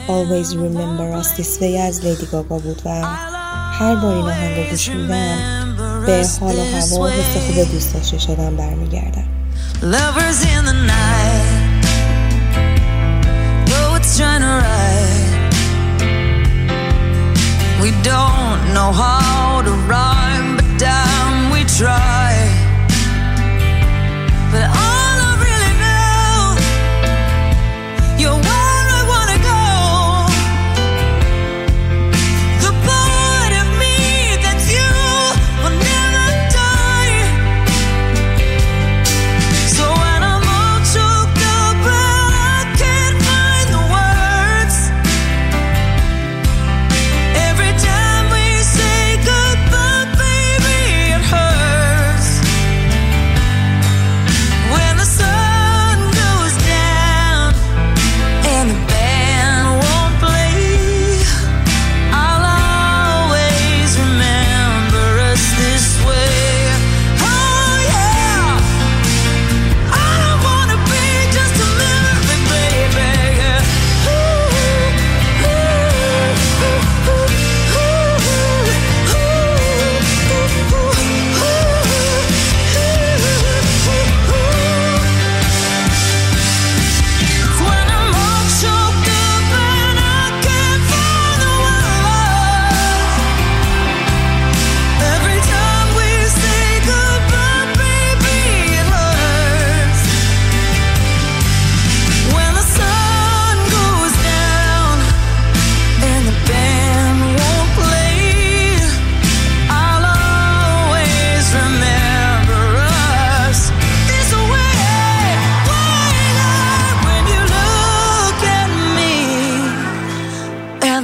Always Remember Us This Way از لیدی گاگا بود و هر بار این آهنگ رو گوش میدم به حال و هوا حس خوب دوست داشته شدم برمیگردم. We don't know how to rhyme, but damn, we try.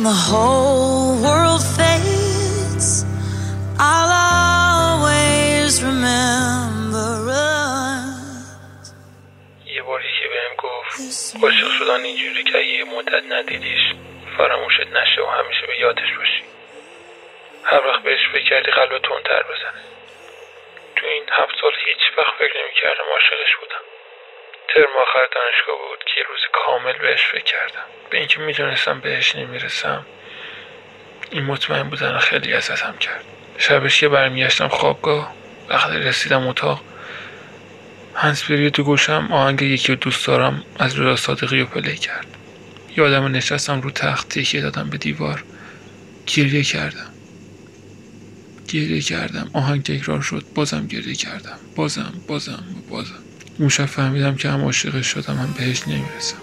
The whole world fades, I'll always remember us. یه باری که بهم گفت عاشق شدن اینجوری که یه مدت ندیدیش فراموشت نشه و همیشه به یادش باشی. هر وقت بهش فکر کردی قلب تندتر بزنه. تو این هفت سال هیچ وقت فکر نمی‌کردم عاشقش بودم. ترم آخر دانشگاه بود که روز کامل بهش فکر کردم. به اینکه می‌دونستم بهش نمی‌رسم این مطمئن بودن خیلی ازتم کرد. شبش که برمیگشتم خوابگاه وقتی رسیدم اتاق هنسپری تو گوشم آهنگ یکی دوست دارم از رضا صادقی رو پلی کرد. یادم نشستم رو تخت تکیه دادم به دیوار. گریه کردم. گریه کردم. آهنگ تکرار شد. بازم گریه کردم. بازم بازم بازم. اون شب فهمیدم که هم عاشقش شدم هم بهش نمی‌رسم.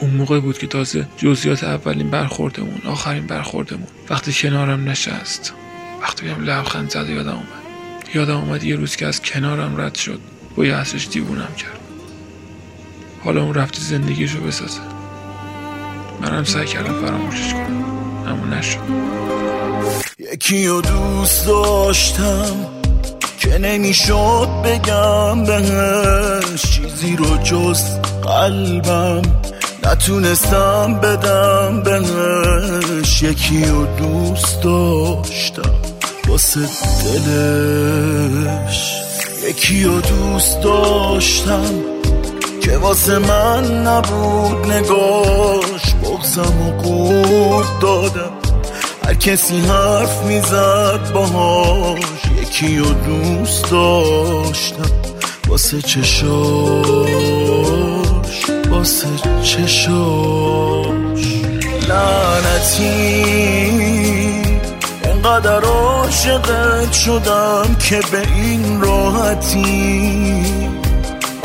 اون موقع بود که تازه جزئیات اولین برخوردمون آخرین برخوردمون. وقتی کنارم نشست وقتی بهم لبخند زد یادم اومد. یادم اومد یه روز که از کنارم رد شد با یه حسش دیوونم کرد. حالا اون رفته زندگیشو بسازه. منم سعی کردم فراموشش کنم اما نشد. یکی دوست داشتم. که نمی‌شد بگم بهش چیزی رو جز قلبم نتونستم بدم بهش. یکی رو دوست داشتم واسه دلش. یکی رو دوست داشتم که واسه من نبود نگاش. بغزم و قورت دادم. هر کسی حرف می‌زد باهاش. یکی رو دوست داشتم. واسه چشاش واسه چشاش لعنتی. انقدر عاشقت شدم که به این راحتی.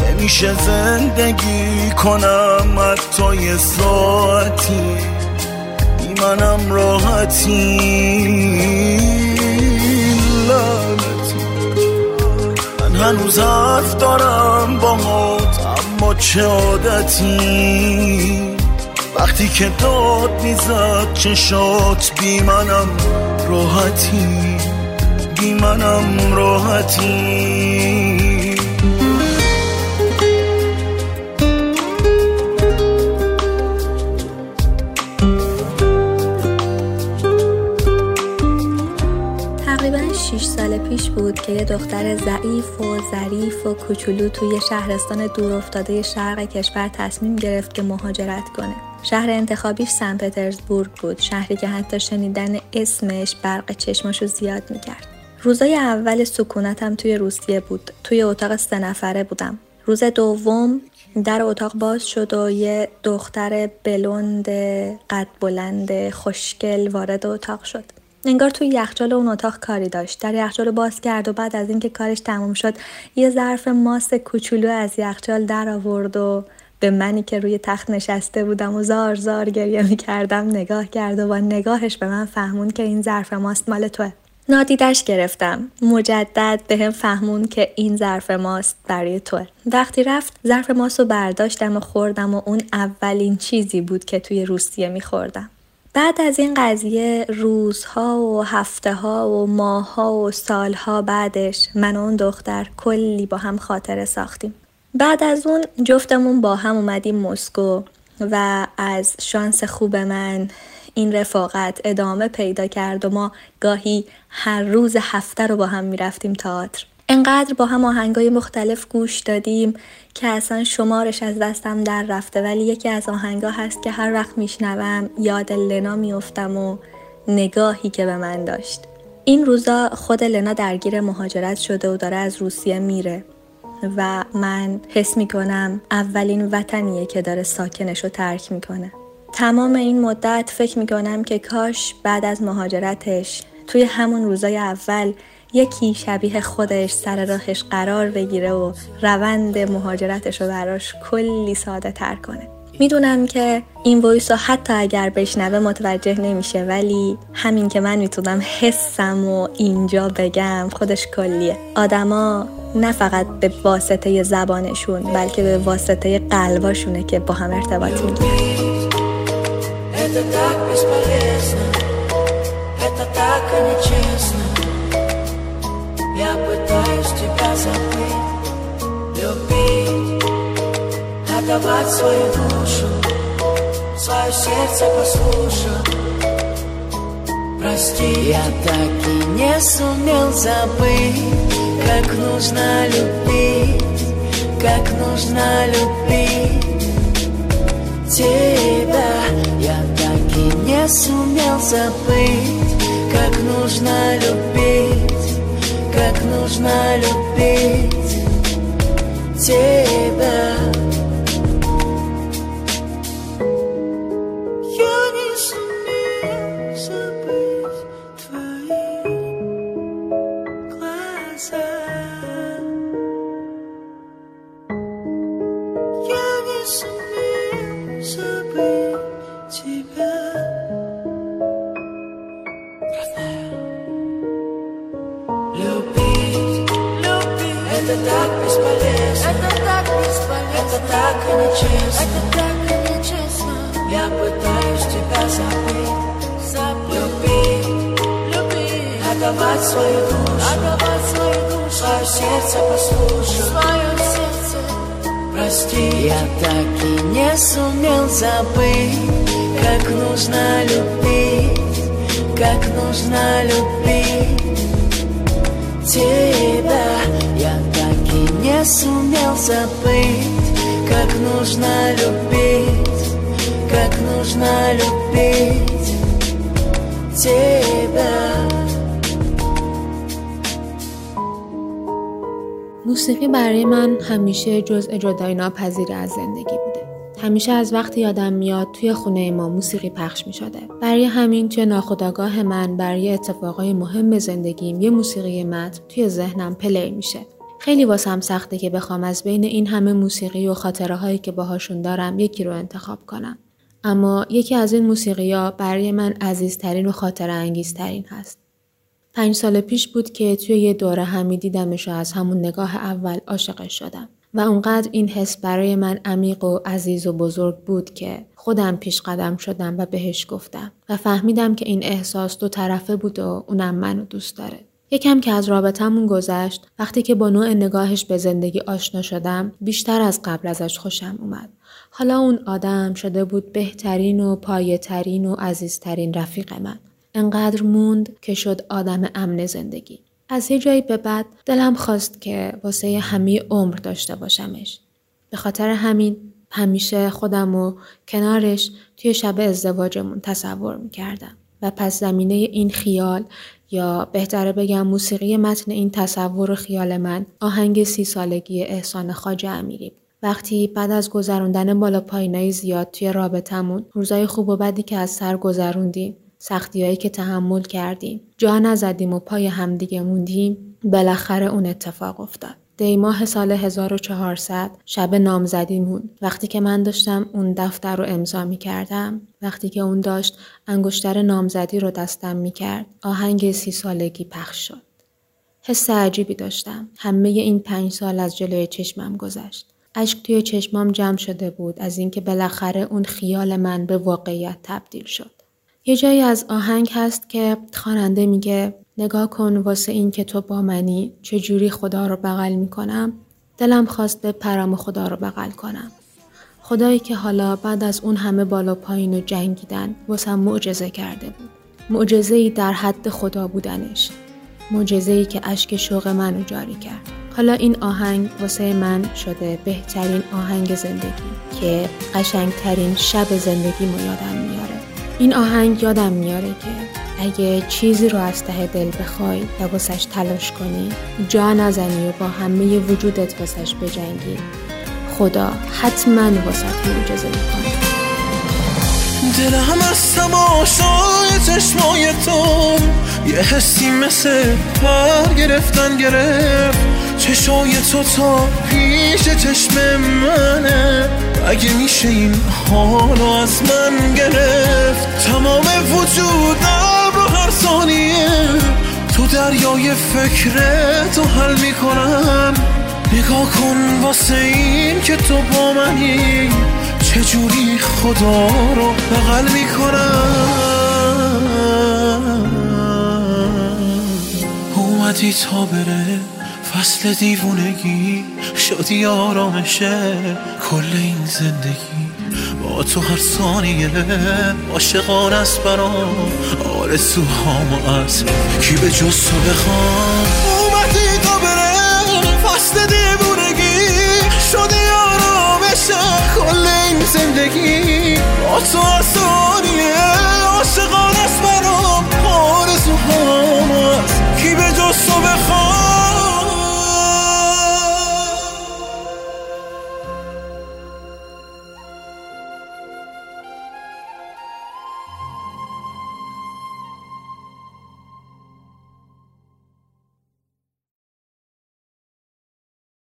نمیشه زندگی کنم حتی یه ساعتی. منم راحتی. من هنوز حرف دارم با اما چه عادتی. وقتی که داد می‌زد چشات بی منم راحتی. بی منم راحتی. 6 سال پیش بود که یه دختر ضعیف و ظریف و کوچولو توی شهرستان دورافتاده شرق کشور تصمیم گرفت که مهاجرت کنه. شهر انتخابیش سن پترزبورگ بود شهری که حتی شنیدن اسمش برق چشماشو زیاد می‌کرد. روزای اول سکونتم توی روسیه بود توی اتاق سه نفره بودم. روز دوم در اتاق باز شد و یه دختر بلند قد بلند خوشگل وارد اتاق شد. انگار توی یخچال اون اتاق کاری داشت. در یخچال باز کرد و بعد از اینکه کارش تموم شد یه ظرف ماست کوچولو از یخچال در آورد و به منی که روی تخت نشسته بودم و زار زار گریه می کردم نگاه کرد و با نگاهش به من فهمون که این ظرف ماست مال توه. نادیدش گرفتم. مجدد به هم فهمون که این ظرف ماست برای توه. وقتی رفت ظرف ماست رو برداشتم و خوردم و اون اولین چیزی بود که توی روسیه میخوردم. بعد از این قضیه روزها و هفته ها و ماهها و سالها بعدش من و اون دختر کلی با هم خاطره ساختیم. بعد از اون جفتمون با هم اومدیم مسکو و از شانس خوب من این رفاقت ادامه پیدا کرد و ما گاهی هر روز هفته رو با هم می‌رفتیم تئاتر. انقدر با هم آهنگای مختلف گوش دادیم که اصلا شمارش از دستم در رفته ولی یکی از آهنگا هست که هر وقت میشنوم یاد لنا میافتم و نگاهی که به من داشت. این روزا خود لنا درگیر مهاجرت شده و داره از روسیه میره و من حس می‌کنم اولین وطنیه که داره ساکنش رو ترک می‌کنه. تمام این مدت فکر می‌کنم که کاش بعد از مهاجرتش توی همون روزای اول یکی شبیه خودش سر راهش قرار بگیره و روند مهاجرتش رو براش کلی ساده تر کنه. می‌دونم که این وایس رو حتی اگر بشنوه متوجه نمیشه ولی همین که من می‌تونم حسم و اینجا بگم خودش کلیه. آدما نه فقط به واسطه زبانشون بلکه به واسطه قلباشونه که با هم ارتباط می‌گیرن. Отдавать свою душу, свое сердце послушать. Прости, я так и не сумел забыть, как нужно любить, как нужно любить тебя. Я так и не сумел забыть, как нужно любить, как нужно любить тебя. برای من همیشه جزء جدایی ناپذیر از زندگی بوده. همیشه از وقتی یادم میاد توی خونه ما موسیقی پخش می شده. برای همین توی ناخودآگاه من برای اتفاقای مهم زندگیم یه موسیقی متن توی ذهنم پلی میشه. خیلی واسم سخته که بخوام از بین این همه موسیقی و خاطره هایی که باهاشون دارم یکی رو انتخاب کنم. اما یکی از این موسیقی ها برای من عزیزترین و خاطره انگیزترین هست. پنج سال پیش بود که توی یه دوره همی دیدمش و از همون نگاه اول عاشقش شدم و اونقدر این حس برای من عمیق و عزیز و بزرگ بود که خودم پیش قدم شدم و بهش گفتم و فهمیدم که این احساس دو طرفه بود و اونم منو دوست داره. یکم که از رابطمون گذشت وقتی که با نوع نگاهش به زندگی آشنا شدم بیشتر از قبل ازش خوشم اومد. حالا اون آدم شده بود بهترین و پایهترین و عزیزترین رفیق من. انقدر موند که شد آدم امن زندگی. از یه جایی به بعد دلم خواست که واسه همه عمر داشته باشمش. به خاطر همین همیشه خودم و کنارش توی شب ازدواجمون تصور می‌کردم و پس زمینه این خیال یا بهتره بگم موسیقی متن این تصور و خیال من آهنگ سی سالگی احسان خاج امیری وقتی بعد از گذروندن بالا پایینای زیاد توی رابطمون روزای خوب و بدی که از سر گذروندیم سختیایی که تحمل کردیم. جا نزدیم و پای همدیگه موندیم. بالاخره اون اتفاق افتاد. دیماه سال 1400 شب نامزدیمون وقتی که من داشتم اون دفتر رو امضا می کردم وقتی که اون داشت انگشتر نامزدی رو دستم می کرد آهنگ سی سالگی پخش شد. حس عجیبی داشتم. همه این پنج سال از جلوی چشمم گذشت. اشک توی چشمام جمع شده بود از اینکه بالاخره اون خیال من به واقعیت تبدیل شد. یه جایی از آهنگ هست که خواننده میگه نگاه کن واسه این که تو با منی چجوری خدا رو بغل می‌کنم؟ دلم خواست به پرم خدا رو بغل کنم. خدایی که حالا بعد از اون همه بالا پایین و جنگیدن واسم معجزه کرده بود. معجزه در حد خدا بودنش. معجزه که اشک شوق منو جاری کرد. حالا این آهنگ واسه من شده بهترین آهنگ زندگی که قشنگترین شب زندگی یادم میاره. این آهنگ یادم میاره که اگه چیزی رو از ته دل بخوای و واسش تلاش کنی جا نزنی و با همه وجودت واسش بجنگی. خدا حتما واسه معجزه می‌کنه. دلم از تماشای چشمای تو یه حسی مثل پر گرفتن گرفت. چشای تو تا پیش چشم منه. اگه میشه این حالو از من گرفت تمام وجودم رو هر ثانیه تو دریای فکرتو حل می‌کنم. نگاه کن واسه این که تو با منی چجوری خدا رو بغل می‌کنم. اومدی تا بره. فصل دیوونگی شادی آرامشه کل این زندگی با تو هر ثانیه عاشقان است برام. آرزوهام و از کی به جز تو بخوام؟ اومدی تو بره فصل دیوونگی شادی آرامشه کل این زندگی با تو هر ثانیه عاشقان است برام. آرزوهام و از کی به جز تو بخوام؟